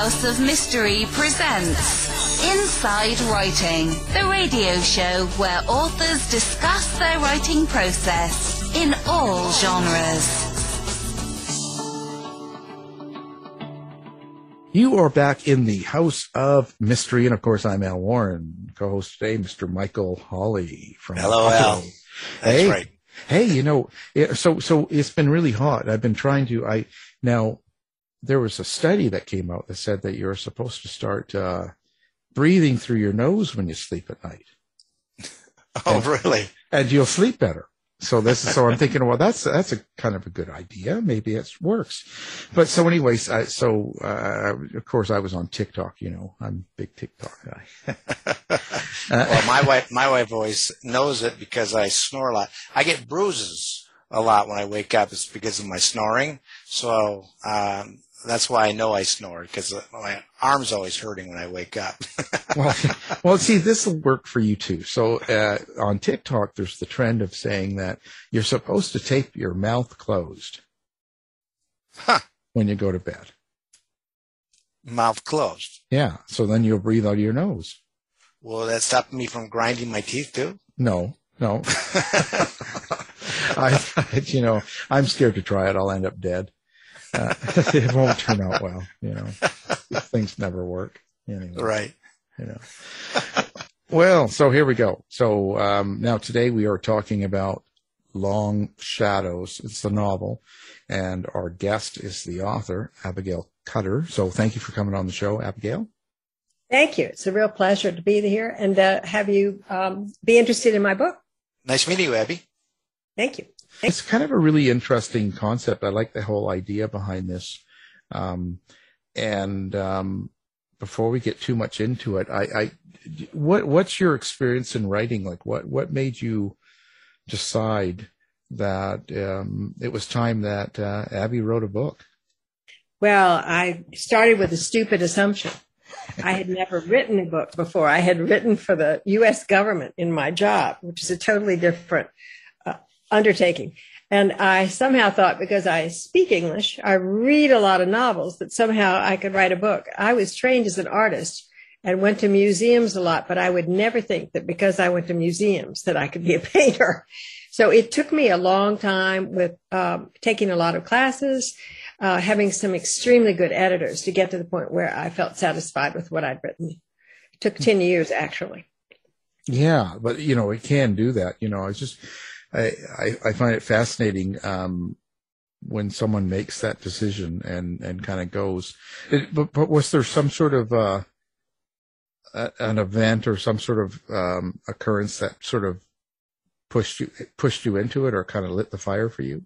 House of Mystery presents Inside Writing, the radio show where authors discuss their writing process in all genres. You are back in the House of Mystery, and of course, I'm Al Warren, co-host today, Mr. Michael Hawley from. Hello, Al. That's hey, right. hey, you know, so so it's been really hot. I've been trying to. I now there was a study that came out that said that you're supposed to start uh, breathing through your nose when you sleep at night, Oh, And- really? and you'll sleep better. So this is so I'm thinking, well, that's that's a kind of a good idea. Maybe it works. But so, anyways, I, so uh, of course I was on TikTok. You know, I'm a big TikTok guy. well, my wife, my wife always knows it because I snore a lot. I get bruises a lot when I wake up. It's because of my snoring. So um, that's why I know I snore because my arm's always hurting when I wake up. well, well, see, this will work for you too. So uh, on TikTok, there's the trend of saying that you're supposed to tape your mouth closed Huh. when you go to bed. Mouth closed. Yeah, so then you'll breathe out of your nose. Will that stop me from grinding my teeth too? No, no. I, you know, I'm scared to try it. I'll end up dead. Uh, it won't turn out well. You know, things never work. Anyway, right. you know. Well, so here we go. So um, now today we are talking about Long Shadows. It's the novel, and our guest is the author, Abigail Cutter. So thank you for coming on the show, Abigail. Thank you. It's a real pleasure to be here and uh, have you um, be interested in my book. Nice meeting you, Abby. Thank you. It's kind of a really interesting concept. I like the whole idea behind this. Um, and um, before we get too much into it, I, I, what what's your experience in writing? Like, what what made you decide that um, it was time that uh, Abby wrote a book? Well, I started with a stupid assumption. I had never written a book before. I had written for the U.S. government in my job, which is a totally different undertaking. And I somehow thought because I speak English, I read a lot of novels, that somehow I could write a book. I was trained as an artist and went to museums a lot, but I would never think that because I went to museums that I could be a painter. So it took me a long time with um, taking a lot of classes, uh, having some extremely good editors to get to the point where I felt satisfied with what I'd written. It took 10 years actually. Yeah, but you know, it can do that. You know, it's just I I, find it fascinating um, when someone makes that decision and and kind of goes. It, but, but was there some sort of uh, a, an event or some sort of um, occurrence that sort of pushed you pushed you into it or kind of lit the fire for you?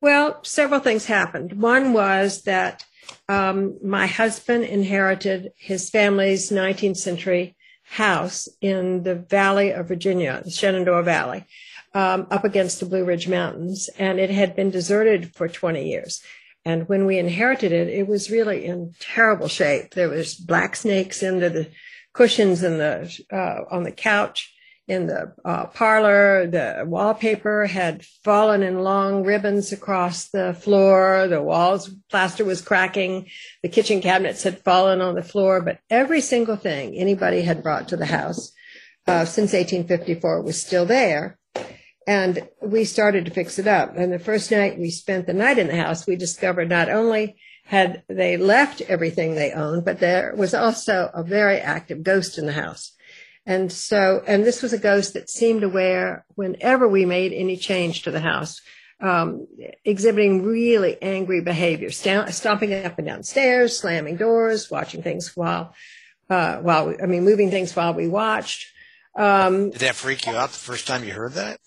Well, several things happened. One was that um, my husband inherited his family's 19th century house in the Valley of Virginia, the Shenandoah Valley, um, up against the Blue Ridge Mountains, and it had been deserted for 20 years. And when we inherited it, it was really in terrible shape. There was black snakes into the cushions in the uh, on the couch in the uh, parlor. The wallpaper had fallen in long ribbons across the floor. The walls plaster was cracking. The kitchen cabinets had fallen on the floor. But every single thing anybody had brought to the house uh, since 1854 was still there. And we started to fix it up. And the first night we spent the night in the house, we discovered not only had they left everything they owned, but there was also a very active ghost in the house. And so, and this was a ghost that seemed aware whenever we made any change to the house, um, exhibiting really angry behavior, stomping up and down stairs, slamming doors, watching things while, uh, while we, I mean, moving things while we watched. Um, Did that freak you out the first time you heard that?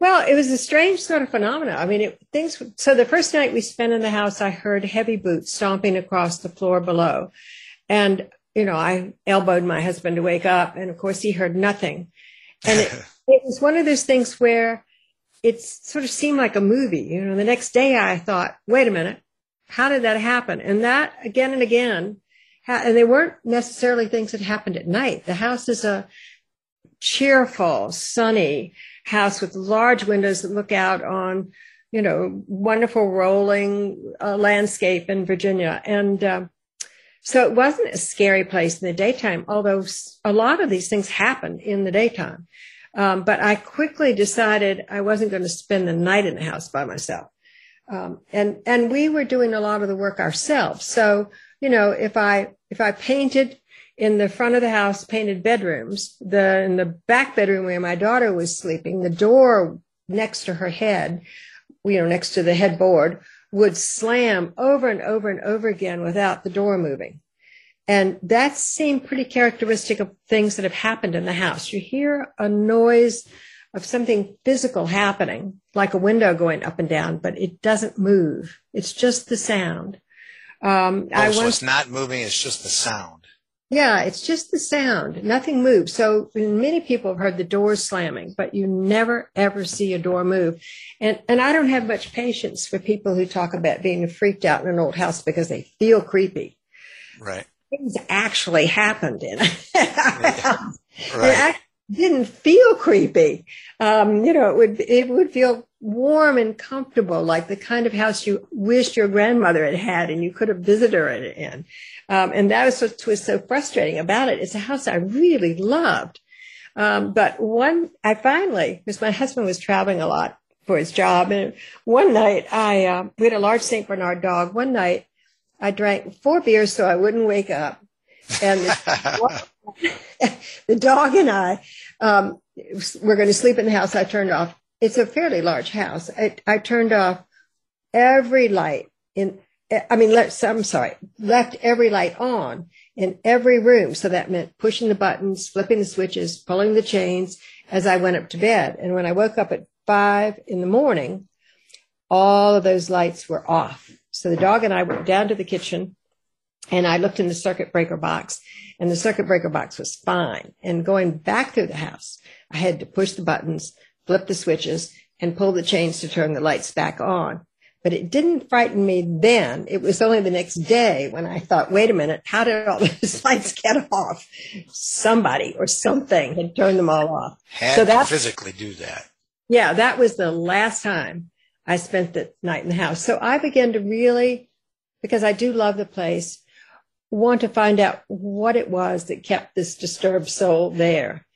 Well, it was a strange sort of phenomena. I mean, it, things. So the first night we spent in the house, I heard heavy boots stomping across the floor below, and you know, I elbowed my husband to wake up, and of course he heard nothing. And it, it was one of those things where it sort of seemed like a movie. You know, the next day I thought, wait a minute, how did that happen? And that again and again, ha- and they weren't necessarily things that happened at night. The house is a cheerful, sunny house with large windows that look out on, you know, wonderful rolling uh, landscape in Virginia. And, uh, So it wasn't a scary place in the daytime, although a lot of these things happen in the daytime. Um, but I quickly decided I wasn't going to spend the night in the house by myself. Um, and, and we were doing a lot of the work ourselves. So, you know, if I, if I painted in the front of the house, painted bedrooms, the, in the back bedroom where my daughter was sleeping, the door next to her head, you know, next to the headboard would slam over and over and over again without the door moving. And that seemed pretty characteristic of things that have happened in the house. You hear a noise of something physical happening, like a window going up and down, but it doesn't move. It's just the sound. Um, oh, I so once, it's not moving, it's just the sound. Yeah, it's just the sound. Nothing moves. So many people have heard the doors slamming, but you never ever see a door move. And and I don't have much patience for people who talk about being freaked out in an old house because they feel creepy. Right. Things actually happened in it. right. It didn't feel creepy. Um, you know, it would it would feel warm and comfortable, like the kind of house you wished your grandmother had had and you could have visited her in. Um, and that was what was so frustrating about it. It's a house I really loved. Um, but one, I finally, because my husband was traveling a lot for his job, and one night I, uh, we had a large St. Bernard dog. One night I drank four beers so I wouldn't wake up. And the, the dog and I, um, were going to sleep in the house. I turned off. It's a fairly large house. I, I turned off every light in I mean, let, I'm sorry, left every light on in every room. So that meant pushing the buttons, flipping the switches, pulling the chains as I went up to bed. And when I woke up at five in the morning, all of those lights were off. So the dog and I went down to the kitchen and I looked in the circuit breaker box and the circuit breaker box was fine. And going back through the house, I had to push the buttons, flip the switches and pull the chains to turn the lights back on. But it didn't frighten me then. It was only the next day when I thought, wait a minute, how did all those lights get off? Somebody or something had turned them all off. Had so that physically do that. Yeah, that was the last time I spent the night in the house. So I began to really, because I do love the place, want to find out what it was that kept this disturbed soul there.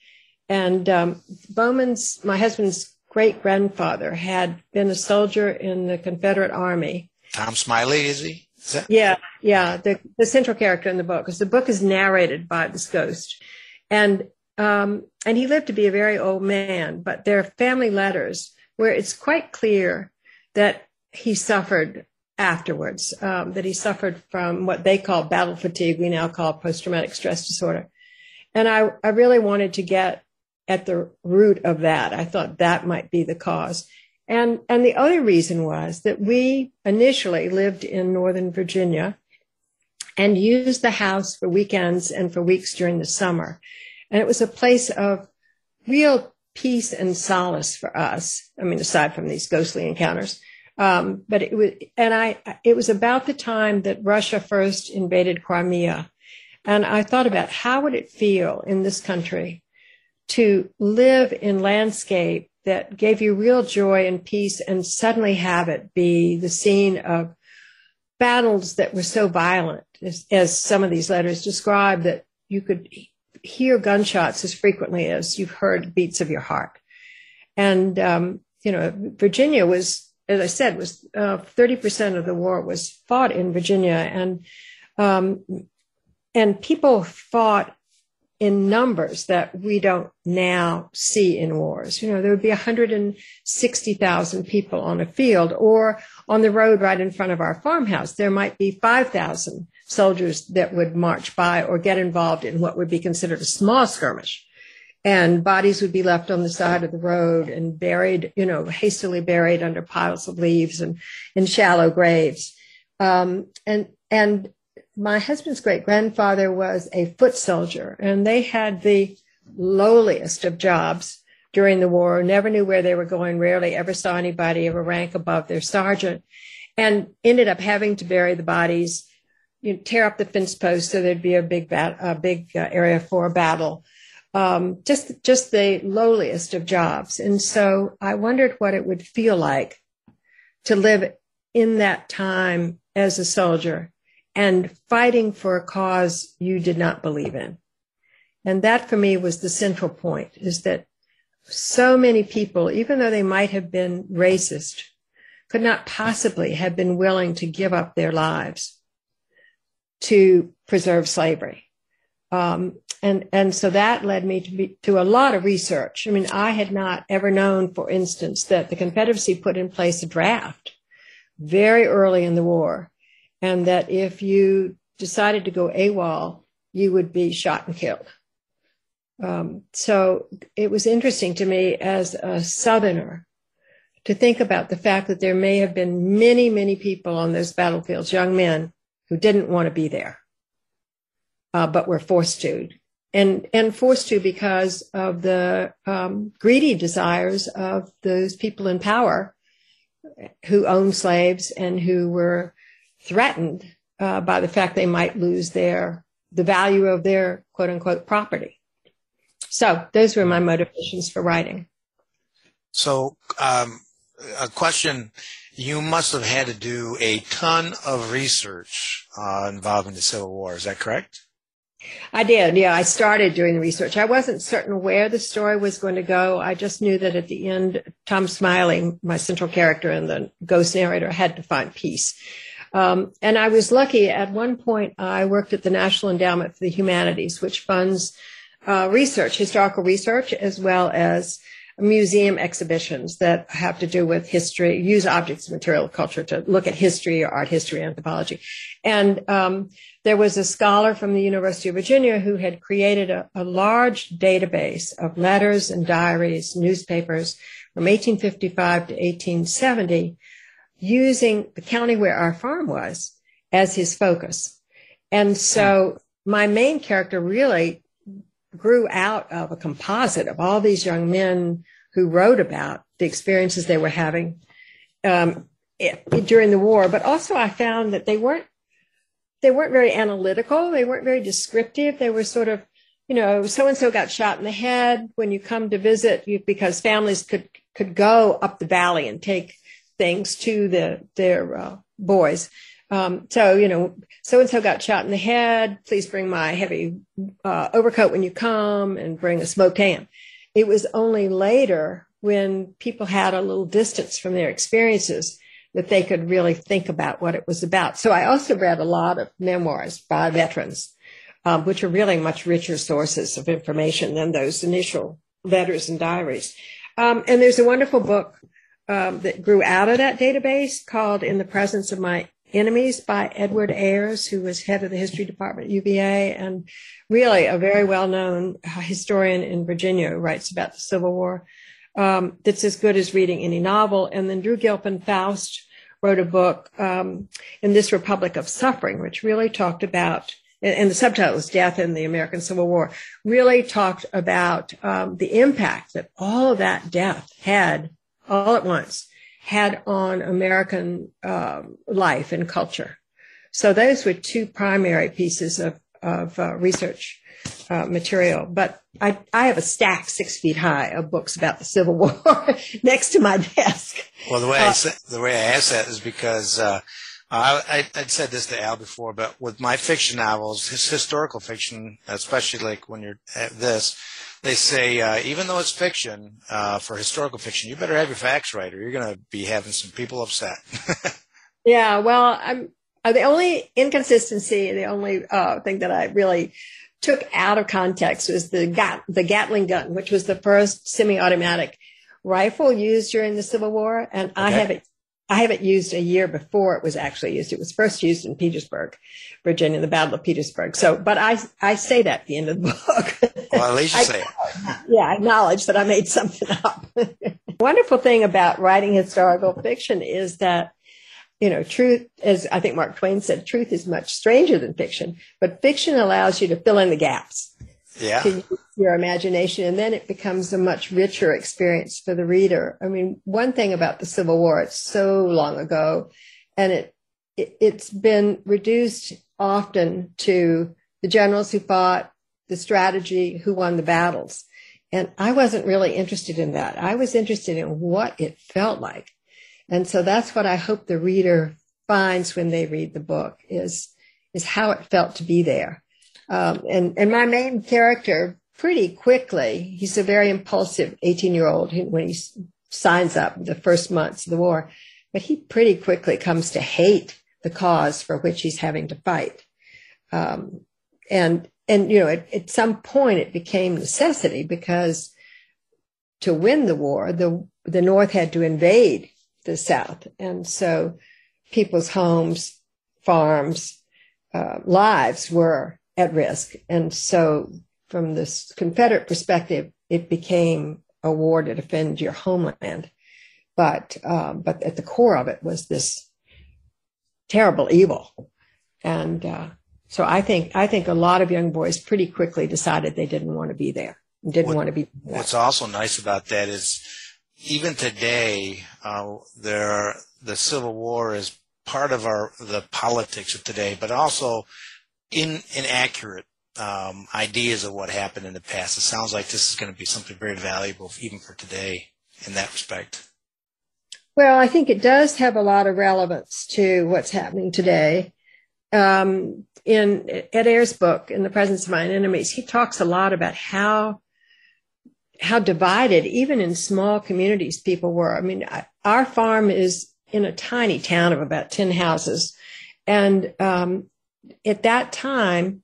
And um, Bowman's, my husband's great grandfather had been a soldier in the Confederate Army. Tom Smiley, is he? Is that- yeah, yeah, the, the central character in the book, because the book is narrated by this ghost. And um, and he lived to be a very old man, but there are family letters where it's quite clear that he suffered afterwards, um, that he suffered from what they call battle fatigue, we now call post traumatic stress disorder. And I, I really wanted to get at the root of that. I thought that might be the cause. And, and the other reason was that we initially lived in Northern Virginia and used the house for weekends and for weeks during the summer. And it was a place of real peace and solace for us. I mean, aside from these ghostly encounters. Um, but it was, and I, it was about the time that Russia first invaded Crimea. And I thought about how would it feel in this country to live in landscape that gave you real joy and peace and suddenly have it be the scene of battles that were so violent as, as some of these letters describe that you could hear gunshots as frequently as you've heard beats of your heart. And, um, you know, Virginia was, as I said, was uh, 30% of the war was fought in Virginia. And, um, and people fought in numbers that we don't now see in wars. You know, there would be 160,000 people on a field or on the road right in front of our farmhouse. There might be 5,000 soldiers that would march by or get involved in what would be considered a small skirmish. And bodies would be left on the side of the road and buried, you know, hastily buried under piles of leaves and in shallow graves. Um, and, and my husband's great grandfather was a foot soldier, and they had the lowliest of jobs during the war, never knew where they were going, rarely ever saw anybody of a rank above their sergeant, and ended up having to bury the bodies, you know, tear up the fence posts so there'd be a big, bat- a big uh, area for a battle. Um, just, just the lowliest of jobs. And so I wondered what it would feel like to live in that time as a soldier and fighting for a cause you did not believe in. And that for me was the central point is that so many people, even though they might have been racist, could not possibly have been willing to give up their lives to preserve slavery. Um, and and so that led me to be to a lot of research. I mean, I had not ever known, for instance, that the Confederacy put in place a draft very early in the war, and that if you decided to go AWOL, you would be shot and killed. Um, so it was interesting to me as a Southerner to think about the fact that there may have been many, many people on those battlefields, young men who didn't want to be there, uh, but were forced to, and and forced to because of the um, greedy desires of those people in power who owned slaves and who were threatened uh, by the fact they might lose their the value of their quote unquote property. So those were my motivations for writing. So, um, a question: You must have had to do a ton of research uh, involving the Civil War. Is that correct? I did. Yeah, I started doing the research. I wasn't certain where the story was going to go. I just knew that at the end, Tom Smiley, my central character and the ghost narrator, had to find peace. Um, and I was lucky. At one point, I worked at the National Endowment for the Humanities, which funds uh, research, historical research, as well as museum exhibitions that have to do with history, use objects of material culture to look at history or art history, anthropology. And um, there was a scholar from the University of Virginia who had created a, a large database of letters and diaries, newspapers from 1855 to 1870, using the county where our farm was as his focus. And so my main character really grew out of a composite of all these young men who wrote about the experiences they were having um, during the war. But also, I found that they weren't they weren't very analytical. They weren't very descriptive. They were sort of, you know, so and so got shot in the head when you come to visit, you, because families could could go up the valley and take things to the their uh, boys. Um, so, you know, so and so got shot in the head. Please bring my heavy uh, overcoat when you come and bring a smoked ham. It was only later when people had a little distance from their experiences that they could really think about what it was about. So I also read a lot of memoirs by veterans, um, which are really much richer sources of information than those initial letters and diaries. Um, and there's a wonderful book um, that grew out of that database called In the Presence of My Enemies by Edward Ayers, who was head of the history department at UVA and really a very well known historian in Virginia who writes about the Civil War. Um, that's as good as reading any novel. And then Drew Gilpin Faust wrote a book um, in this Republic of Suffering, which really talked about, and the subtitle is Death in the American Civil War, really talked about um, the impact that all of that death had all at once had on American uh, life and culture. So those were two primary pieces of, of uh, research uh, material. But I, I have a stack six feet high of books about the Civil War next to my desk. Well, the way I uh, said, the way I asked that is because uh, I, I would said this to Al before, but with my fiction novels, his historical fiction, especially like when you're at this, they say uh, even though it's fiction, uh, for historical fiction, you better have your facts right, or you're going to be having some people upset. yeah, well, I'm uh, the only inconsistency, the only uh, thing that I really took out of context was the Gat- the Gatling gun, which was the first semi-automatic rifle used during the Civil War, and okay. I have it I have it used a year before it was actually used. It was first used in Petersburg, Virginia, the Battle of Petersburg. So, but I, I say that at the end of the book. Well, at least you say it. Yeah, I acknowledge that I made something up. Wonderful thing about writing historical fiction is that, you know, truth, as I think Mark Twain said, truth is much stranger than fiction, but fiction allows you to fill in the gaps yeah. to use your imagination. And then it becomes a much richer experience for the reader. I mean, one thing about the Civil War, it's so long ago and it, it it's been reduced often to the generals who fought, the strategy, who won the battles. And I wasn't really interested in that. I was interested in what it felt like. And so that's what I hope the reader finds when they read the book is is how it felt to be there. Um, and, and my main character pretty quickly, he's a very impulsive 18 year old when he signs up the first months of the war, but he pretty quickly comes to hate the cause for which he's having to fight. Um, and, and, you know, at, at some point it became necessity because to win the war, the, the North had to invade the South. And so people's homes, farms, uh, lives were at risk. And so from this Confederate perspective, it became a war to defend your homeland. But, uh, but at the core of it was this terrible evil. And, uh, so I think, I think a lot of young boys pretty quickly decided they didn't want to be there. Didn't what, want to be. There. What's also nice about that is even today, uh, there, the Civil War is part of our, the politics of today, but also in, inaccurate um, ideas of what happened in the past. It sounds like this is going to be something very valuable even for today in that respect. Well, I think it does have a lot of relevance to what's happening today. Um, in Ed Ayers' book, In the Presence of My Enemies, he talks a lot about how how divided, even in small communities, people were. I mean, our farm is in a tiny town of about ten houses, and um, at that time,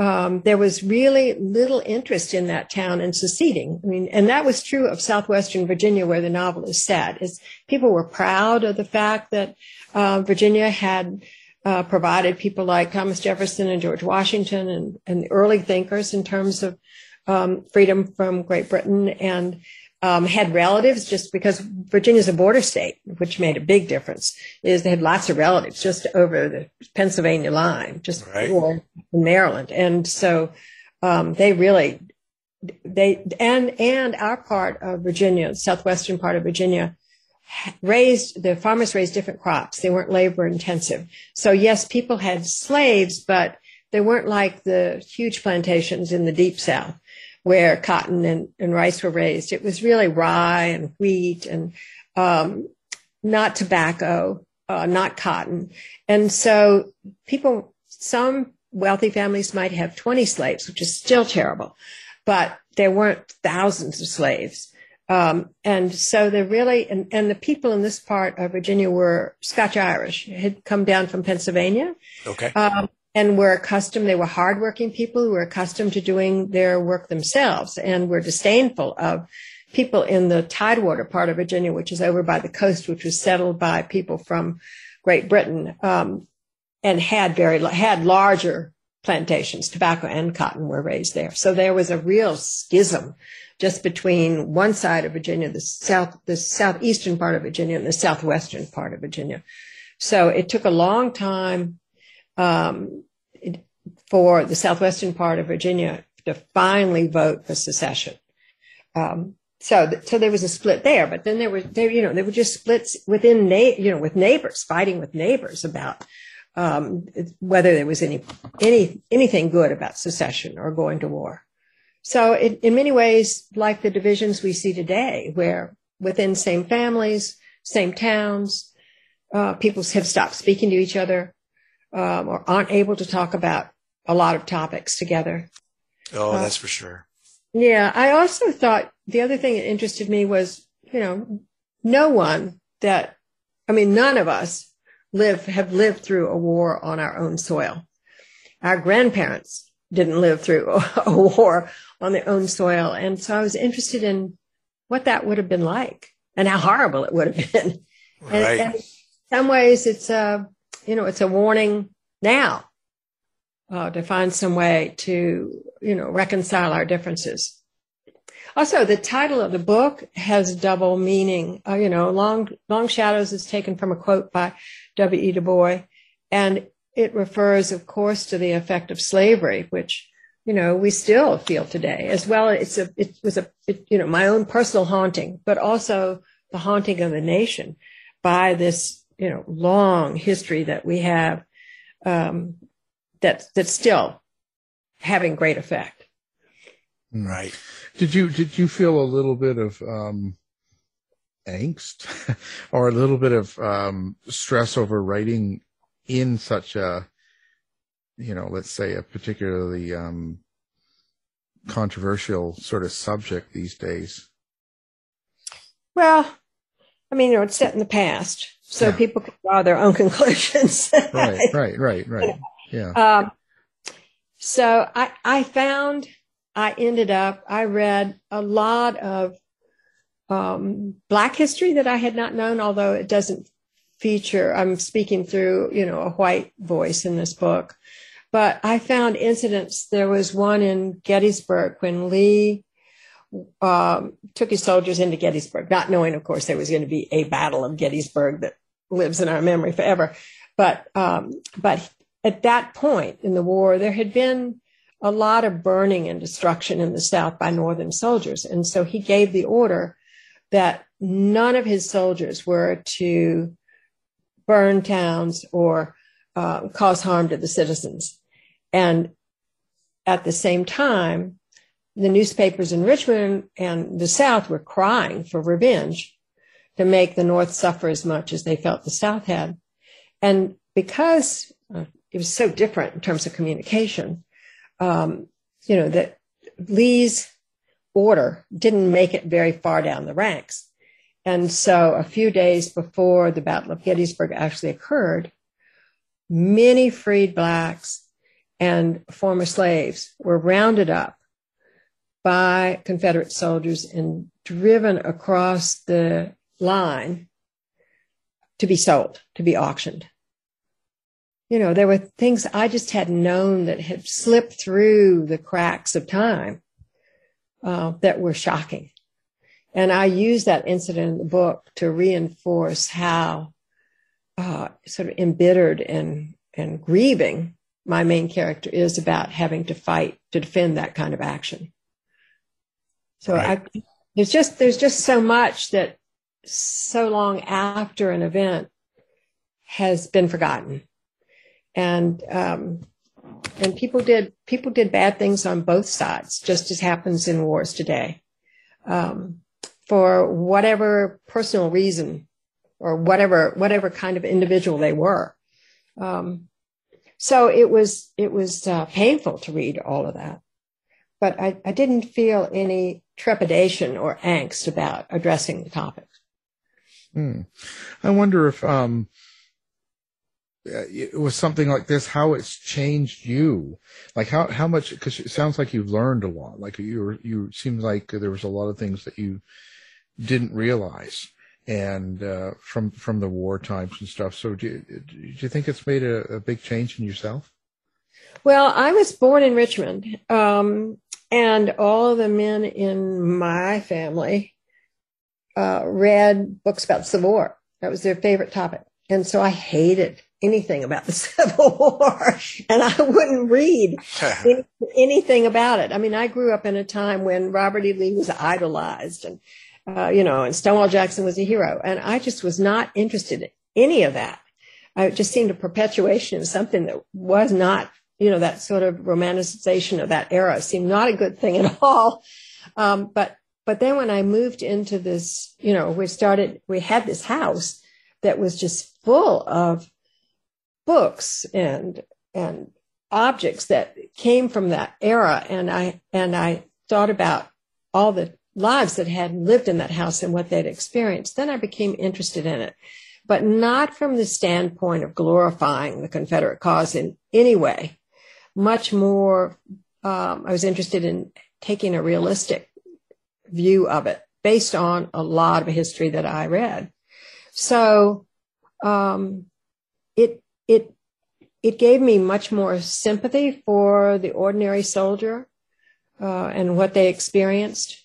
um, there was really little interest in that town in seceding. I mean, and that was true of southwestern Virginia, where the novel is set. Is people were proud of the fact that uh, Virginia had uh, provided people like Thomas Jefferson and George Washington and, and the early thinkers in terms of um, freedom from Great Britain, and um, had relatives just because Virginia's a border state, which made a big difference. Is they had lots of relatives just over the Pennsylvania line, just right. in Maryland, and so um, they really they and and our part of Virginia, southwestern part of Virginia, raised the farmers raised different crops. They weren't labor intensive. So yes, people had slaves, but they weren't like the huge plantations in the deep south where cotton and, and rice were raised. It was really rye and wheat and um, not tobacco, uh, not cotton. And so people, some wealthy families might have 20 slaves, which is still terrible, but there weren't thousands of slaves. Um, and so they really, and, and the people in this part of Virginia were Scotch Irish, had come down from Pennsylvania. Okay. Um, and were accustomed, they were hardworking people who were accustomed to doing their work themselves and were disdainful of people in the Tidewater part of Virginia, which is over by the coast, which was settled by people from Great Britain, um, and had very, had larger plantations, tobacco and cotton were raised there. So there was a real schism just between one side of Virginia, the south, the southeastern part of Virginia and the southwestern part of Virginia. So it took a long time um, for the southwestern part of Virginia to finally vote for secession. Um, so, so there was a split there, but then there were there, you know, there were just splits within, na- you know, with neighbors fighting with neighbors about um, whether there was any any anything good about secession or going to war. So, it, in many ways, like the divisions we see today, where within same families, same towns, uh, people have stopped speaking to each other um, or aren't able to talk about a lot of topics together. Oh, uh, that's for sure. Yeah. I also thought the other thing that interested me was, you know, no one that, I mean, none of us live, have lived through a war on our own soil. Our grandparents didn't live through a war on their own soil. And so I was interested in what that would have been like and how horrible it would have been. Right. And, and in some ways it's a, you know, it's a warning now uh, to find some way to, you know, reconcile our differences. Also, the title of the book has double meaning. Uh, you know, Long, Long Shadows is taken from a quote by W.E. Du Bois, and it refers, of course, to the effect of slavery, which, you know, we still feel today as well. It's a, it was a, it, you know, my own personal haunting, but also the haunting of the nation by this you know long history that we have um, that that's still having great effect. Right. Did you did you feel a little bit of um, angst or a little bit of um, stress over writing in such a you know, let's say a particularly um, controversial sort of subject these days? Well, I mean, you know, it's set in the past, so Yeah. people can draw their own conclusions. Right, right, right, right. Yeah. Um, so I, I found I ended up, I read a lot of um, Black history that I had not known, although it doesn't feature, I'm speaking through, you know, a white voice in this book. But I found incidents. There was one in Gettysburg when Lee um, took his soldiers into Gettysburg, not knowing, of course, there was going to be a battle of Gettysburg that lives in our memory forever. But um, but at that point in the war, there had been a lot of burning and destruction in the South by Northern soldiers, and so he gave the order that none of his soldiers were to burn towns or uh, cause harm to the citizens. And at the same time, the newspapers in Richmond and the South were crying for revenge to make the North suffer as much as they felt the South had. And because uh, it was so different in terms of communication, um, you know, that Lee's order didn't make it very far down the ranks. And so a few days before the Battle of Gettysburg actually occurred, many freed blacks and former slaves were rounded up by Confederate soldiers and driven across the line to be sold, to be auctioned. You know, there were things I just hadn't known that had slipped through the cracks of time uh, that were shocking. And I use that incident in the book to reinforce how uh, sort of embittered and, and grieving my main character is about having to fight to defend that kind of action. So Right. I, there's just there's just so much that so long after an event has been forgotten, and um, and people did people did bad things on both sides, just as happens in wars today, um, for whatever personal reason or whatever whatever kind of individual they were. Um, so it was it was uh, painful to read all of that, but I, I didn't feel any trepidation or angst about addressing the topic. Hmm. I wonder if um, uh, it was something like this, how it's changed you. Like how how much? Because it sounds like you've learned a lot. Like you were, you seems like there was a lot of things that you didn't realize, and uh, from from the war times and stuff. So do you, do you think it's made a, a big change in yourself? Well, I was born in Richmond, um, and all of the men in my family uh, read books about the Civil War. That was their favorite topic. And so I hated anything about the Civil War, and I wouldn't read any, anything about it. I mean, I grew up in a time when Robert E. Lee was idolized, and uh, you know, and Stonewall Jackson was a hero, and I just was not interested in any of that. I just seemed a perpetuation of something that was not, you know, that sort of romanticization of that era seemed not a good thing at all. Um, but but then when I moved into this, you know, we started, we had this house that was just full of books and and objects that came from that era and i and i thought about all the lives that had lived in that house and what they'd experienced. Then i became interested in it but not from the standpoint of glorifying the confederate cause in any way. Much more um, i was interested in taking a realistic view of it based on a lot of history that i read. So um, it it it gave me much more sympathy for the ordinary soldier uh, and what they experienced.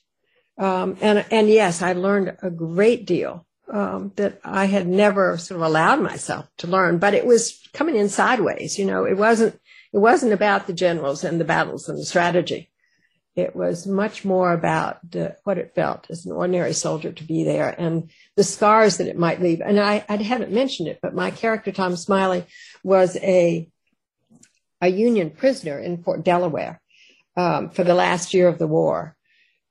Um, and and yes, I learned a great deal um, that I had never sort of allowed myself to learn. But it was coming in sideways. You know, it wasn't it wasn't about the generals and the battles and the strategy. It was much more about what it felt as an ordinary soldier to be there and the scars that it might leave. And I, I haven't mentioned it, but my character, Tom Smiley, was a, a Union prisoner in Fort Delaware um, for the last year of the war.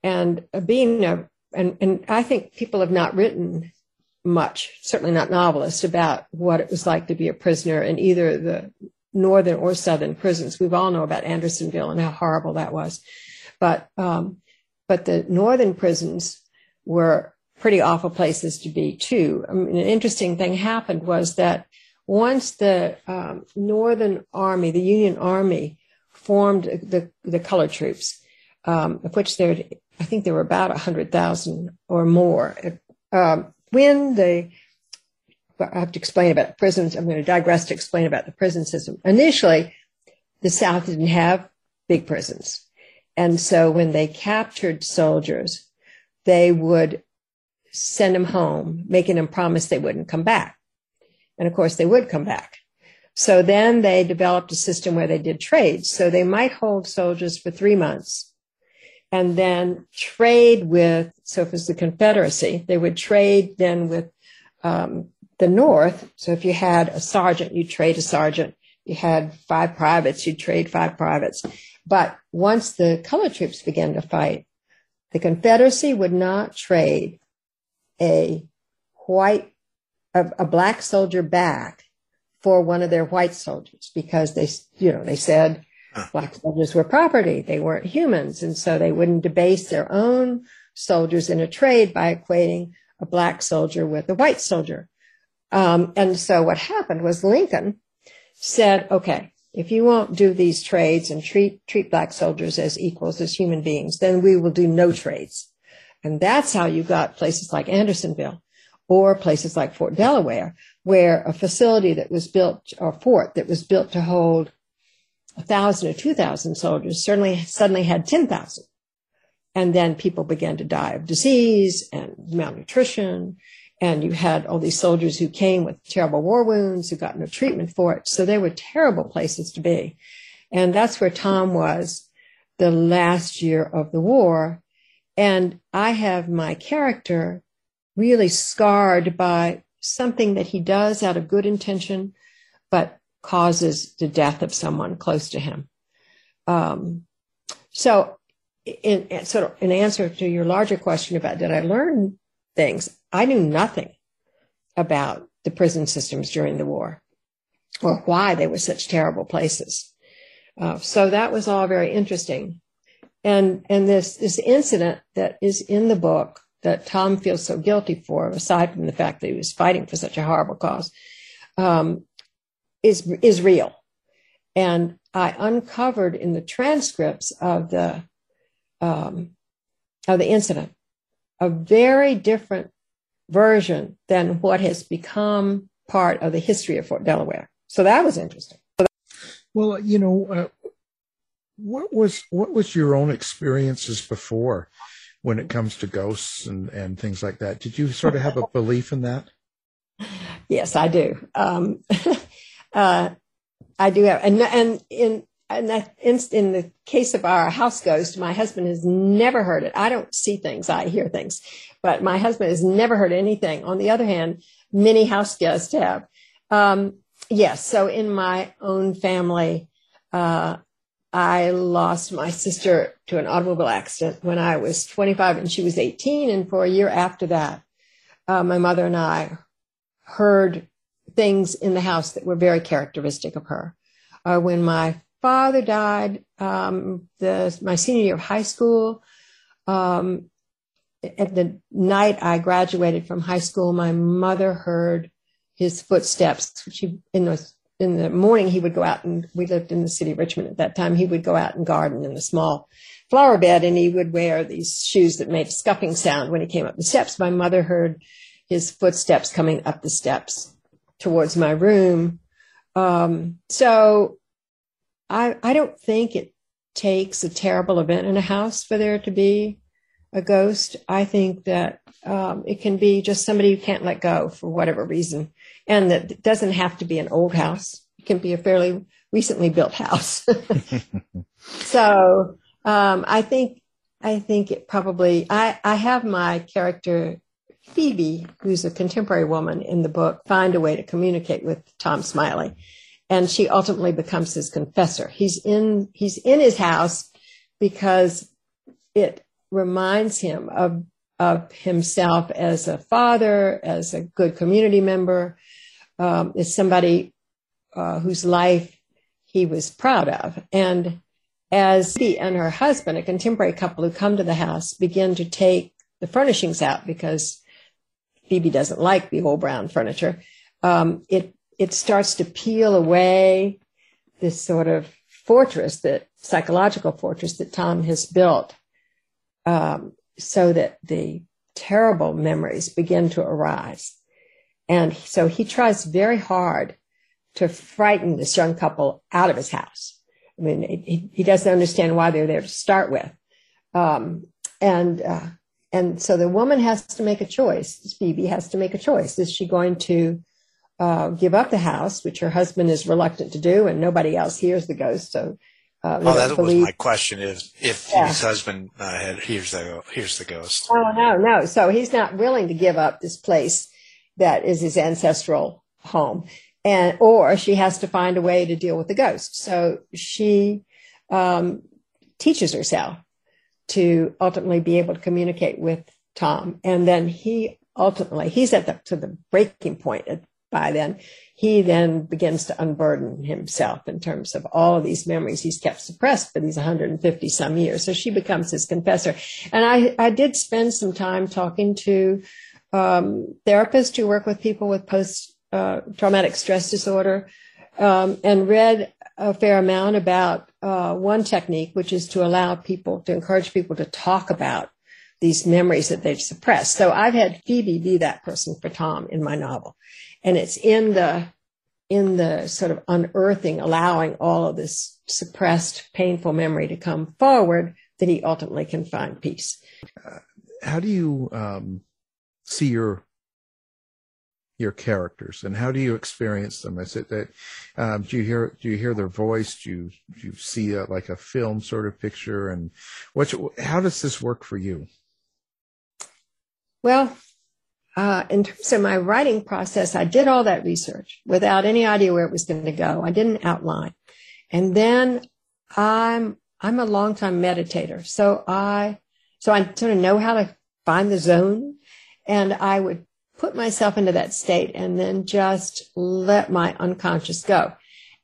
And being a, and, and I think people have not written much, certainly not novelists, about what it was like to be a prisoner in either the northern or southern prisons. We've all know about Andersonville and how horrible that was, but um, but the northern prisons were pretty awful places to be too. I mean, an interesting thing happened was that once the um, Northern Army, the Union Army, formed the the color troops, um, of which there, I think there were about hundred thousand or more. Um, when the I have to explain about prisons. I'm going to digress to explain about the prison system. Initially, the South didn't have big prisons. And so when they captured soldiers, they would send them home, making them promise they wouldn't come back. And of course, they would come back. So then they developed a system where they did trades. So they might hold soldiers for three months and then trade with, so if it was the Confederacy, they would trade then with um, the North. So if you had a sergeant, you'd trade a sergeant. You had five privates, you'd trade five privates. But once the color troops began to fight, the Confederacy would not trade a white, a, a black soldier back for one of their white soldiers because they, you know, they said black soldiers were property. They weren't humans. And so they wouldn't debase their own soldiers in a trade by equating a black soldier with a white soldier. Um, and so what happened was Lincoln said, okay, if you won't do these trades and treat, treat black soldiers as equals, as human beings, then we will do no trades. And that's how you got places like Andersonville or places like Fort Delaware, where a facility that was built, or fort that was built to hold a thousand or two thousand soldiers certainly suddenly had 10,000. And then people began to die of disease and malnutrition. And you had all these soldiers who came with terrible war wounds, who got no treatment for it. So they were terrible places to be. And that's where Tom was the last year of the war. And I have my character really scarred by something that he does out of good intention, but causes the death of someone close to him. Um, so, in, in, sort of in answer to your larger question about did I learn things, I knew nothing about the prison systems during the war or why they were such terrible places. Uh, so that was all very interesting. And, and this, this incident that is in the book that Tom feels so guilty for, aside from the fact that he was fighting for such a horrible cause, um, is, is real. And I uncovered in the transcripts of the, um, of the incident a very different version than what has become part of the history of Fort Delaware. So that was interesting. Well, you know, uh, what was what was your own experiences before when it comes to ghosts and and things like that? Did you sort of have a belief in that? Yes, I do. Um, uh, I do have, and and in and that in, in the case of our house ghost, my husband has never heard it. I don't see things; I hear things, but my husband has never heard anything. On the other hand, many house guests have. Um, yes, so in my own family, uh, I lost my sister to an automobile accident when I was 25 and she was 18. And for a year after that, uh, my mother and I heard things in the house that were very characteristic of her. Uh, when my father died, um, the, my senior year of high school, um, at the night I graduated from high school, my mother heard his footsteps. She in the in the morning he would go out and we lived in the city of Richmond at that time. He would go out and garden in a small flower bed and he would wear these shoes that made a scuffing sound when he came up the steps. My mother heard his footsteps coming up the steps towards my room. Um, so I, I don't think it takes a terrible event in a house for there to be a ghost. I think that um, it can be just somebody who can't let go for whatever reason. And that it doesn't have to be an old house. It can be a fairly recently built house. so um, I think I think it probably I, I have my character Phoebe, who's a contemporary woman in the book, find a way to communicate with Tom Smiley. And she ultimately becomes his confessor. He's in he's in his house because it reminds him of of himself as a father, as a good community member, um, as somebody uh, whose life he was proud of. And as she and her husband, a contemporary couple who come to the house, begin to take the furnishings out because Phoebe doesn't like the old brown furniture, um, it it starts to peel away this sort of fortress that psychological fortress that Tom has built, um, so that the terrible memories begin to arise. And so he tries very hard to frighten this young couple out of his house. I mean, he, he doesn't understand why they're there to start with. Um, and, uh, and so the woman has to make a choice. Phoebe has to make a choice. Is she going to uh, give up the house, which her husband is reluctant to do, and nobody else hears the ghost? So, uh, oh, that believe... was my question: if if yeah. his husband uh, hears the hears the ghost? Oh no, no. So he's not willing to give up this place that is his ancestral home and or she has to find a way to deal with the ghost. So she um, teaches herself to ultimately be able to communicate with Tom, and then he ultimately he's at the to the breaking point by then. He then begins to unburden himself in terms of all of these memories he's kept suppressed for these 150 some years. So she becomes his confessor. And I, I did spend some time talking to um, therapists who work with people with post uh, traumatic stress disorder, um, and read a fair amount about uh, one technique, which is to allow people to encourage people to talk about these memories that they've suppressed. So I've had Phoebe be that person for Tom in my novel, and it's in the in the sort of unearthing, allowing all of this suppressed, painful memory to come forward that he ultimately can find peace. Uh, how do you um, see your your characters and how do you experience them? Is it that um, do you hear do you hear their voice? Do you do you see a, like a film sort of picture? And what how does this work for you? Well uh, in terms of my writing process i did all that research without any idea where it was going to go. I didn't outline. And then i'm i'm a long time meditator. So i so i sort of know how to find the zone and i would put myself into that state and then just let my unconscious go.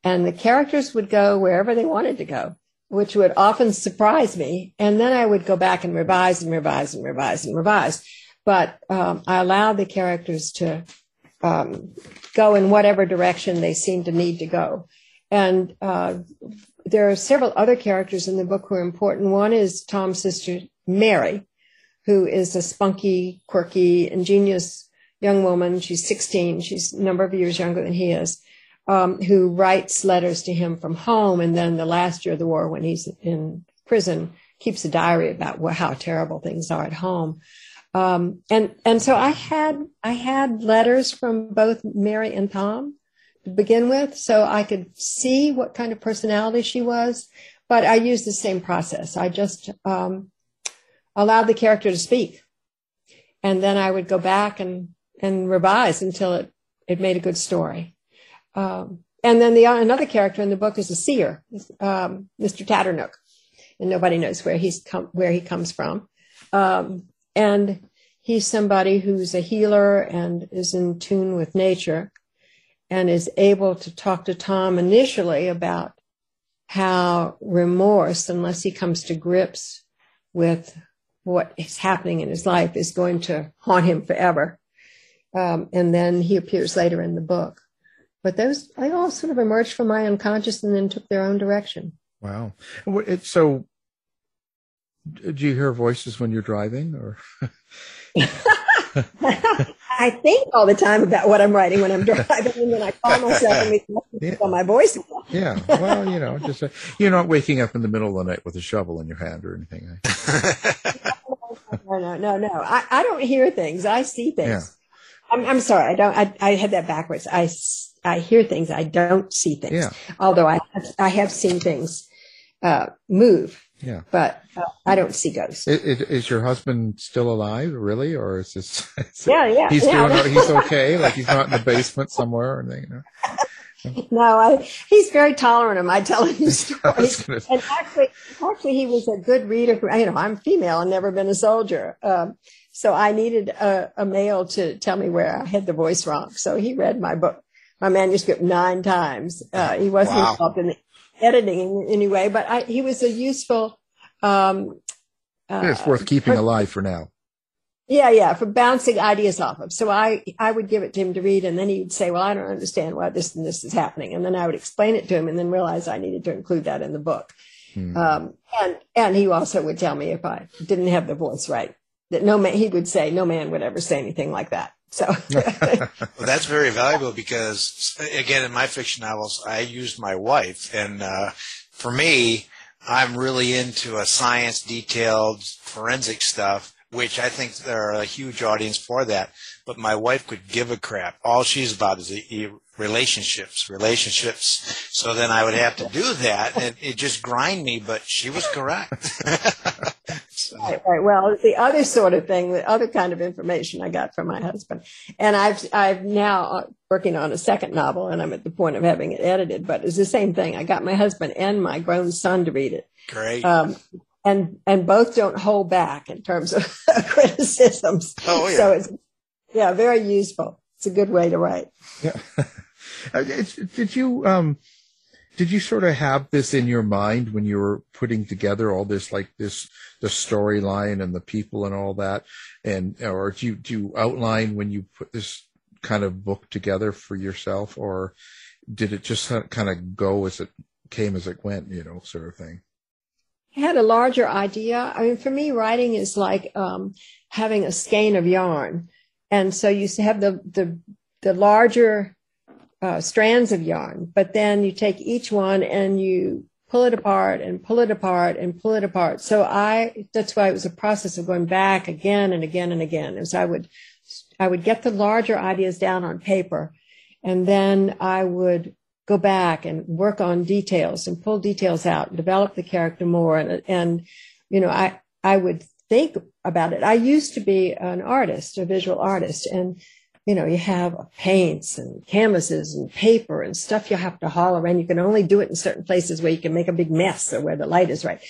And the characters would go wherever they wanted to go, which would often surprise me. And then I would go back and revise and revise and revise and revise. But um, I allowed the characters to um, go in whatever direction they seemed to need to go. And uh, there are several other characters in the book who are important. One is Tom's sister, Mary, who is a spunky, quirky, ingenious young woman. She's 16. She's a number of years younger than he is, um, who writes letters to him from home. And then the last year of the war, when he's in prison, keeps a diary about what, how terrible things are at home. Um, and and so I had I had letters from both Mary and Tom to begin with, so I could see what kind of personality she was. But I used the same process. I just um, allowed the character to speak, and then I would go back and and revise until it, it made a good story. Um, and then the another character in the book is a seer, um, Mr. Tatternook, and nobody knows where he's come where he comes from. Um, and he's somebody who's a healer and is in tune with nature, and is able to talk to Tom initially about how remorse, unless he comes to grips with what is happening in his life, is going to haunt him forever. Um, and then he appears later in the book. But those, they all sort of emerged from my unconscious and then took their own direction. Wow. So, do you hear voices when you're driving or? I think all the time about what I'm writing when I'm driving, and then I call myself and make yeah. on my voice. yeah, well, you know, just uh, you're not waking up in the middle of the night with a shovel in your hand or anything. Eh? no, no, no, no. I, I don't hear things. I see things. I'm, I'm sorry. I don't, I, I had that backwards. I, I hear things. I don't see things. Yeah. Although I, have, I have seen things, uh, move. Yeah. But uh, I don't see ghosts. Is, is, your husband still alive, really? Or is this, is yeah, yeah. He's yeah. doing, he's okay? Like he's not in the basement somewhere or anything, you know? no, I, he's very tolerant of my telling him stories. and actually, actually, he was a good reader. You know, I'm female and never been a soldier. Um, so I needed a, a male to tell me where I had the voice wrong. So he read my book, my manuscript nine times. Uh, he wasn't wow. involved in the editing in any way, but I, he was a useful. Um, uh, it's worth keeping alive for now. Yeah, yeah, for bouncing ideas off of. So I, I would give it to him to read, and then he'd say, "Well, I don't understand why this and this is happening," and then I would explain it to him, and then realize I needed to include that in the book. Hmm. Um, and and he also would tell me if I didn't have the voice right, that no man he would say no man would ever say anything like that. So well, that's very valuable because again, in my fiction novels, I used my wife, and uh, for me, I'm really into a science detailed forensic stuff which I think there are a huge audience for that. But my wife could give a crap. All she's about is relationships, relationships. So then I would have to do that, and it just grind me. But she was correct. so. Right, right. Well, the other sort of thing, the other kind of information I got from my husband, and I've I've now uh, working on a second novel, and I'm at the point of having it edited. But it's the same thing. I got my husband and my grown son to read it. Great. Um, and and both don't hold back in terms of criticisms. Oh yeah. So it's yeah, very useful. It's a good way to write. Yeah. Uh, did you um did you sort of have this in your mind when you were putting together all this like this the storyline and the people and all that? And or do you do you outline when you put this kind of book together for yourself? Or did it just kind of go as it came as it went you know sort of thing? I had a larger idea. I mean, for me, writing is like um, having a skein of yarn, and so you have the the the larger uh, strands of yarn, but then you take each one and you pull it apart and pull it apart and pull it apart. So I that's why it was a process of going back again and again and again. As I would I would get the larger ideas down on paper, and then I would go back and work on details and pull details out and develop the character more. And, and, you know, I, I would think about it. I used to be an artist, a visual artist, and, you know, you have paints and canvases and paper and stuff you have to haul around. You can only do it in certain places where you can make a big mess or where the light is right.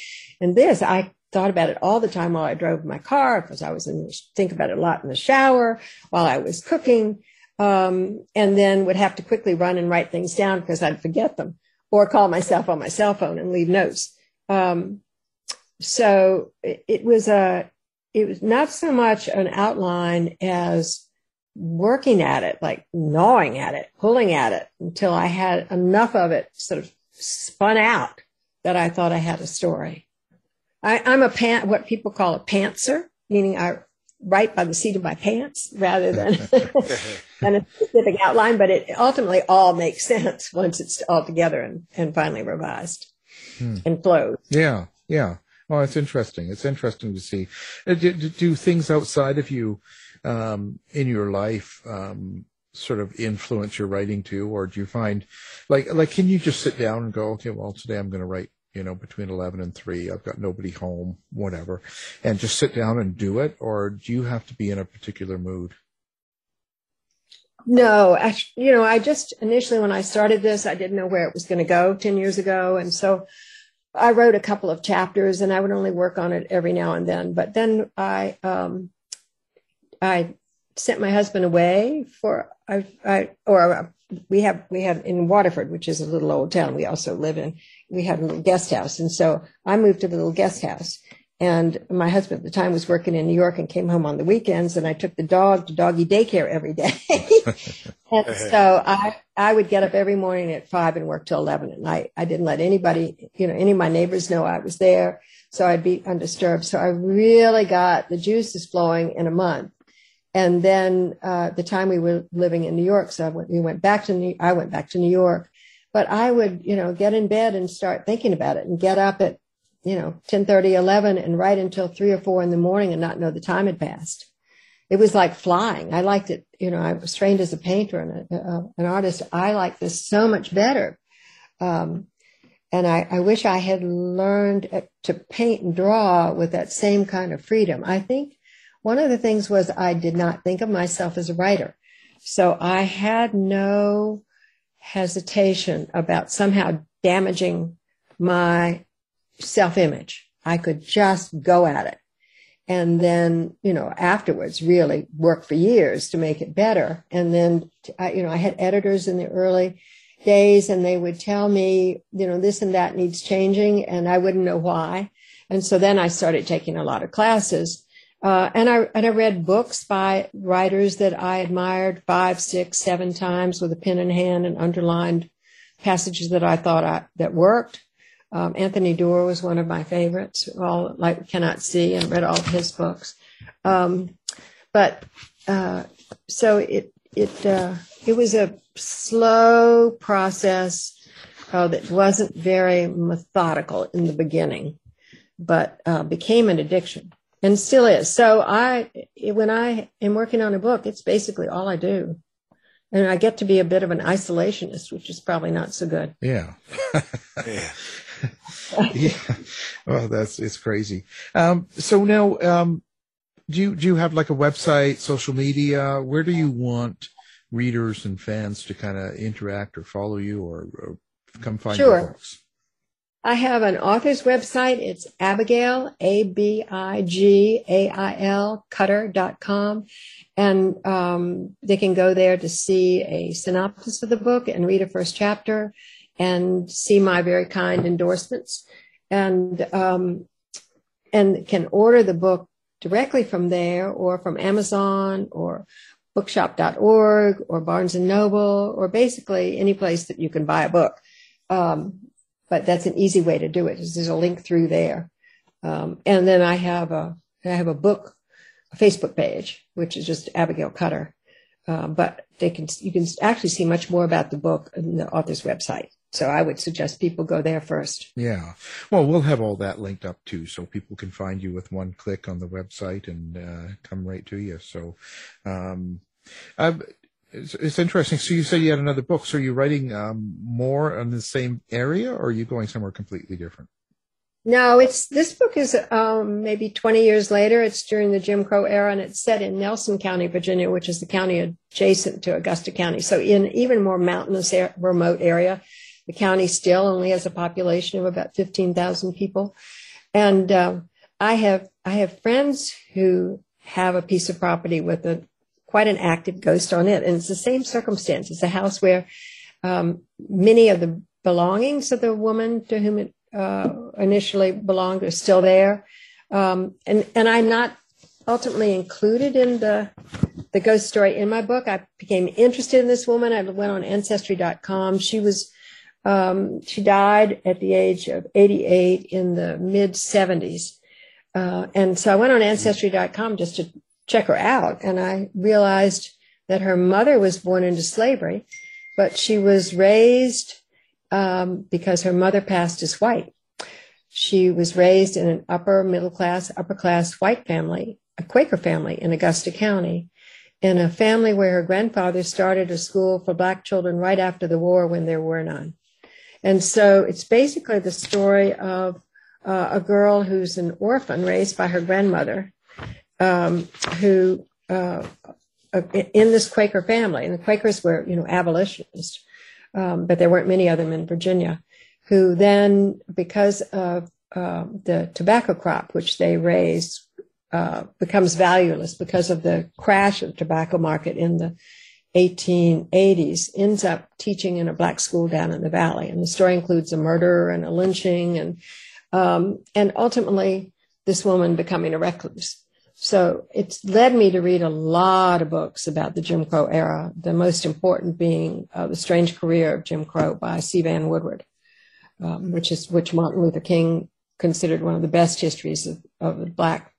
And this, I thought about it all the time while I drove my car because I was in, think about it a lot in the shower while I was cooking um, and then would have to quickly run and write things down because I'd forget them or call myself on my cell phone and leave notes. Um, so it, it, was a, it was not so much an outline as working at it, like gnawing at it, pulling at it until I had enough of it sort of spun out that I thought I had a story. I, am a pant, what people call a pantser, meaning I write by the seat of my pants rather than than a specific outline, but it ultimately all makes sense once it's all together and, and finally revised hmm. and flows. Yeah, yeah. Well, it's interesting. It's interesting to see. Uh, do, do things outside of you um, in your life um, sort of influence your writing too, or do you find like like can you just sit down and go, okay, well today I'm going to write you know, between 11 and 3. I've got nobody home, whatever. And just sit down and do it? Or do you have to be in a particular mood? No, actually, you know, I just initially when I started this, I didn't know where it was going to go 10 years ago. And so I wrote a couple of chapters and I would only work on it every now and then. But then I, um, I sent my husband away for, I, I, or uh, we have, we have in Waterford, which is a little old town we also live in we had a little guest house. And so I moved to the little guest house. And my husband at the time was working in New York and came home on the weekends. And I took the dog to doggy daycare every day. and so I, I would get up every morning at five and work till 11 at night. I didn't let anybody, you know, any of my neighbors know I was there. So I'd be undisturbed. So I really got the juices flowing in a month. And then, uh, the time we were living in New York, so went, we went back to New, I went back to New York but I would, you know, get in bed and start thinking about it and get up at, you know, 10, 30, 11 and write until three or four in the morning and not know the time had passed. It was like flying. I liked it. You know, I was trained as a painter and a, a, an artist. I like this so much better. Um, and I, I wish I had learned to paint and draw with that same kind of freedom. I think one of the things was I did not think of myself as a writer. So I had no hesitation about somehow damaging my self image. I could just go at it. And then, you know, afterwards really work for years to make it better. And then, you know, I had editors in the early days and they would tell me, you know, this and that needs changing and I wouldn't know why. And so then I started taking a lot of classes. Uh, and I and I read books by writers that I admired five, six, seven times with a pen in hand and underlined passages that I thought I, that worked. Um, Anthony Doerr was one of my favorites. All like cannot see and read all of his books. Um, but uh, so it it uh, it was a slow process uh, that wasn't very methodical in the beginning, but uh, became an addiction and still is. So I when I am working on a book, it's basically all I do. And I get to be a bit of an isolationist, which is probably not so good. Yeah. yeah. yeah. Well, that's it's crazy. Um, so now, um, do you do you have like a website, social media? Where do you want readers and fans to kind of interact or follow you or, or come find sure. your books? I have an author's website. It's Abigail, A-B-I-G-A-I-L, cutter.com. And um, they can go there to see a synopsis of the book and read a first chapter and see my very kind endorsements. And, um, and can order the book directly from there or from Amazon or bookshop.org or Barnes and Noble or basically any place that you can buy a book. Um, but that's an easy way to do it. There's a link through there. Um, and then I have a, I have a book, a Facebook page, which is just Abigail Cutter. Um, but they can, you can actually see much more about the book on the author's website. So I would suggest people go there first. Yeah. Well, we'll have all that linked up too, so people can find you with one click on the website and uh, come right to you. So, um, it's, it's, interesting. So you said you had another book. So are you writing um, more on the same area, or are you going somewhere completely different? No, it's this book is um, maybe 20 years later. It's during the Jim Crow era, and it's set in Nelson County, Virginia, which is the county adjacent to Augusta County. So in even more mountainous, remote area. The county still only has a population of about 15,000 people. And uh, I have I have friends who have a piece of property with a quite an active ghost on it, and it's the same circumstance. It's a house where um, many of the belongings of the woman to whom it uh, initially belonged are still there, um, and and I'm not ultimately included in the the ghost story in my book. I became interested in this woman. I went on Ancestry.com. She was um, she died at the age of 88 in the mid 70s. Uh, and so I went on ancestry.com just to check her out. And I realized that her mother was born into slavery, but she was raised um, because her mother passed as white. She was raised in an upper middle class, upper class white family, a Quaker family in Augusta County, in a family where her grandfather started a school for black children right after the war when there were none. And so it's basically the story of uh, a girl who's an orphan raised by her grandmother, um, who uh, uh, in this Quaker family, and the Quakers were, you know, abolitionists, um, but there weren't many of them in Virginia, who then, because of uh, the tobacco crop which they raised, uh, becomes valueless because of the crash of the tobacco market in the 1880s, ends up teaching in a black school down in the valley. And the story includes a murder and a lynching and, um, and ultimately this woman becoming a recluse. So it's led me to read a lot of books about the Jim Crow era, the most important being uh, The Strange Career of Jim Crow by C. Vann Woodward, um, which is, which Martin Luther King considered one of the best histories of, of the black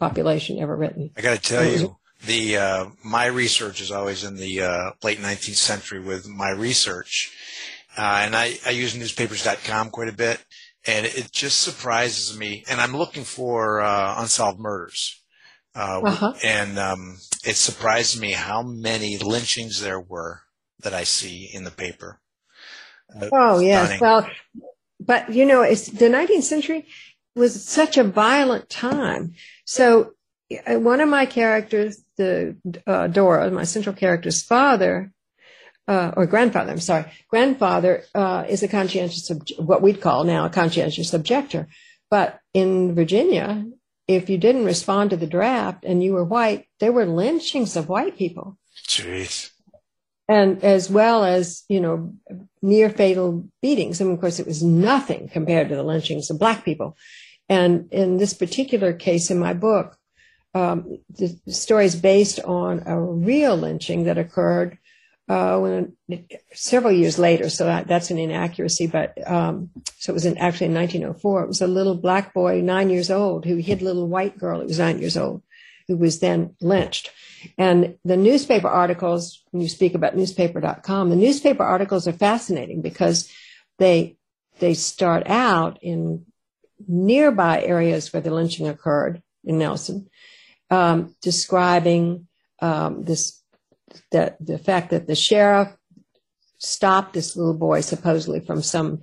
population ever written. I got to tell you, the uh, my research is always in the uh, late 19th century with my research, uh, and I, I use newspapers.com quite a bit, and it just surprises me. And I'm looking for uh, unsolved murders, uh, uh-huh. and um, it surprised me how many lynchings there were that I see in the paper. Uh, oh yes, well, but you know, it's the 19th century was such a violent time. So one of my characters, the uh, Dora, my central character's father, uh, or grandfather, I'm sorry, grandfather uh, is a conscientious, what we'd call now a conscientious objector. But in Virginia, if you didn't respond to the draft and you were white, there were lynchings of white people. Jeez. and as well as you know near fatal beatings. And of course, it was nothing compared to the lynchings of black people. And in this particular case in my book, um, the story is based on a real lynching that occurred uh, when several years later. So that, that's an inaccuracy, but um, so it was in, actually in 1904. It was a little black boy, nine years old, who hid a little white girl who was nine years old, who was then lynched. And the newspaper articles, when you speak about newspaper.com, the newspaper articles are fascinating because they they start out in nearby areas where the lynching occurred in Nelson, um, describing um, this that the fact that the sheriff stopped this little boy supposedly from some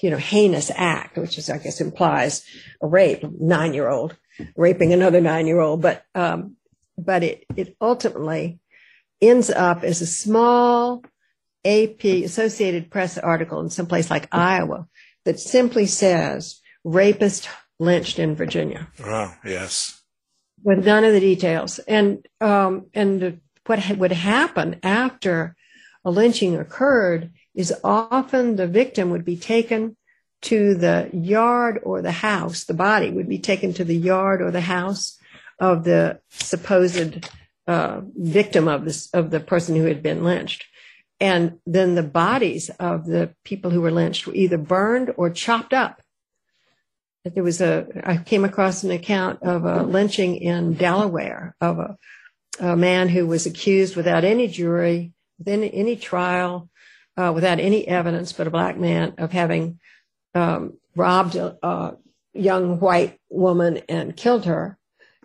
you know heinous act, which is I guess implies a rape, nine year old raping another nine year old, but um, but it it ultimately ends up as a small AP Associated Press article in some place like Iowa that simply says rapist lynched in Virginia. Oh, yes. With none of the details. And, um, and what ha- would happen after a lynching occurred is often the victim would be taken to the yard or the house. The body would be taken to the yard or the house of the supposed uh, victim of this of the person who had been lynched. And then the bodies of the people who were lynched were either burned or chopped up there was a, I came across an account of a lynching in Delaware of a, a man who was accused without any jury, within any trial, uh, without any evidence, but a black man of having um, robbed a, a, young white woman and killed her,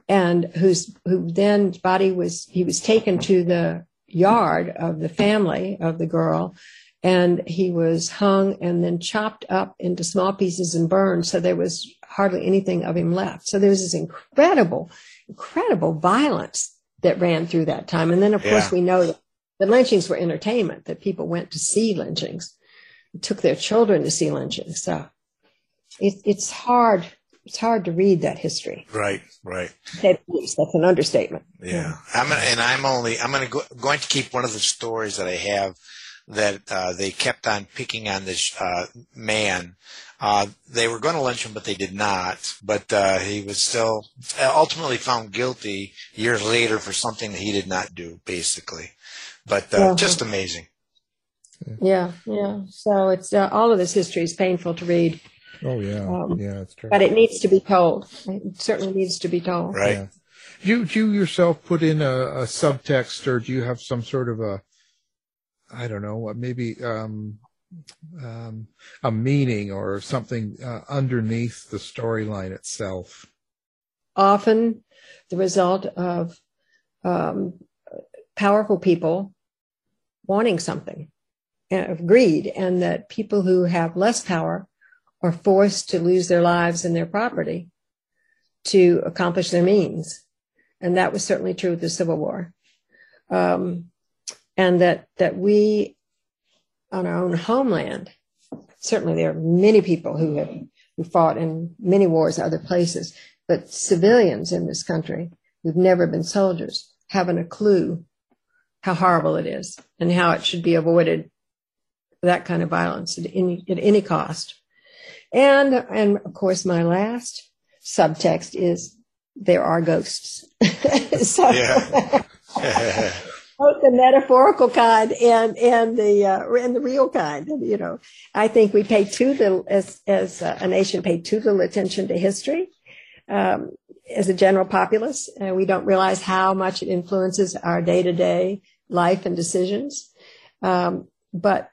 and whose who then body was he was taken to the yard of the family of the girl and he was hung and then chopped up into small pieces and burned. So there was hardly anything of him left. So there was this incredible, incredible violence that ran through that time. And then, of yeah. course, we know that the lynchings were entertainment, that people went to see lynchings, took their children to see lynchings. So it, it's hard. It's hard to read that history. Right, right. That's an understatement. Yeah, yeah. I'm gonna, and I'm only I'm gonna go, going to keep one of the stories that I have that uh, they kept on picking on this uh, man. Uh, they were going to lynch him, but they did not. But uh, he was still ultimately found guilty years later for something that he did not do, basically. But uh, just amazing. Yeah, yeah. So it's uh, all of this history is painful to read. Oh yeah, um, yeah, it's true. But it needs to be told. It certainly needs to be told. Right. Yeah. Do you, do you yourself put in a, a subtext, or do you have some sort of a I don't know, what maybe um, um, a meaning or something uh, underneath the storyline itself. Often, the result of um, powerful people wanting something, uh, of greed, and that people who have less power are forced to lose their lives and their property to accomplish their means. And that was certainly true with the Civil War. Um, and that that we on our own homeland certainly there are many people who have who fought in many wars other places but civilians in this country who've never been soldiers haven't a clue how horrible it is and how it should be avoided that kind of violence at any at any cost. And and of course my last subtext is there are ghosts. So both the metaphorical kind and and the uh, and the real kind. You know, I think we pay too little as as a nation pay too little attention to history. Um, as a general populace, and we don't realize how much it influences our day to day life and decisions. Um, but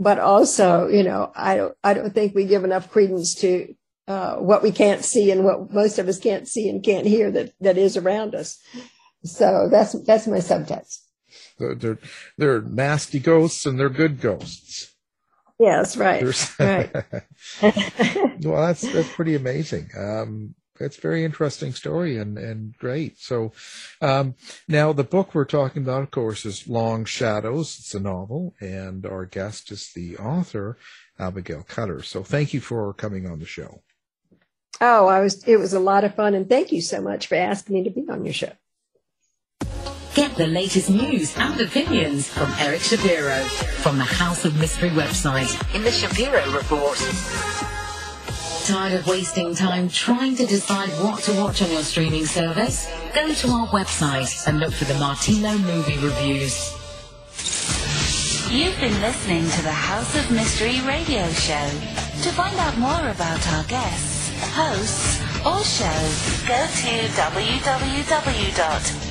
but also, you know, I don't I don't think we give enough credence to uh, what we can't see and what most of us can't see and can't hear that that is around us. So that's that's my subtext. They're they're nasty ghosts and they're good ghosts. Yes, right. right. well, that's that's pretty amazing. Um, it's a very interesting story and, and great. So, um, now the book we're talking about, of course, is Long Shadows. It's a novel, and our guest is the author, Abigail Cutter. So, thank you for coming on the show. Oh, I was. It was a lot of fun, and thank you so much for asking me to be on your show. Get the latest news and opinions from Eric Shapiro from the House of Mystery website in the Shapiro Report. Tired of wasting time trying to decide what to watch on your streaming service? Go to our website and look for the Martino movie reviews. You've been listening to the House of Mystery radio show. To find out more about our guests, hosts, or shows, go to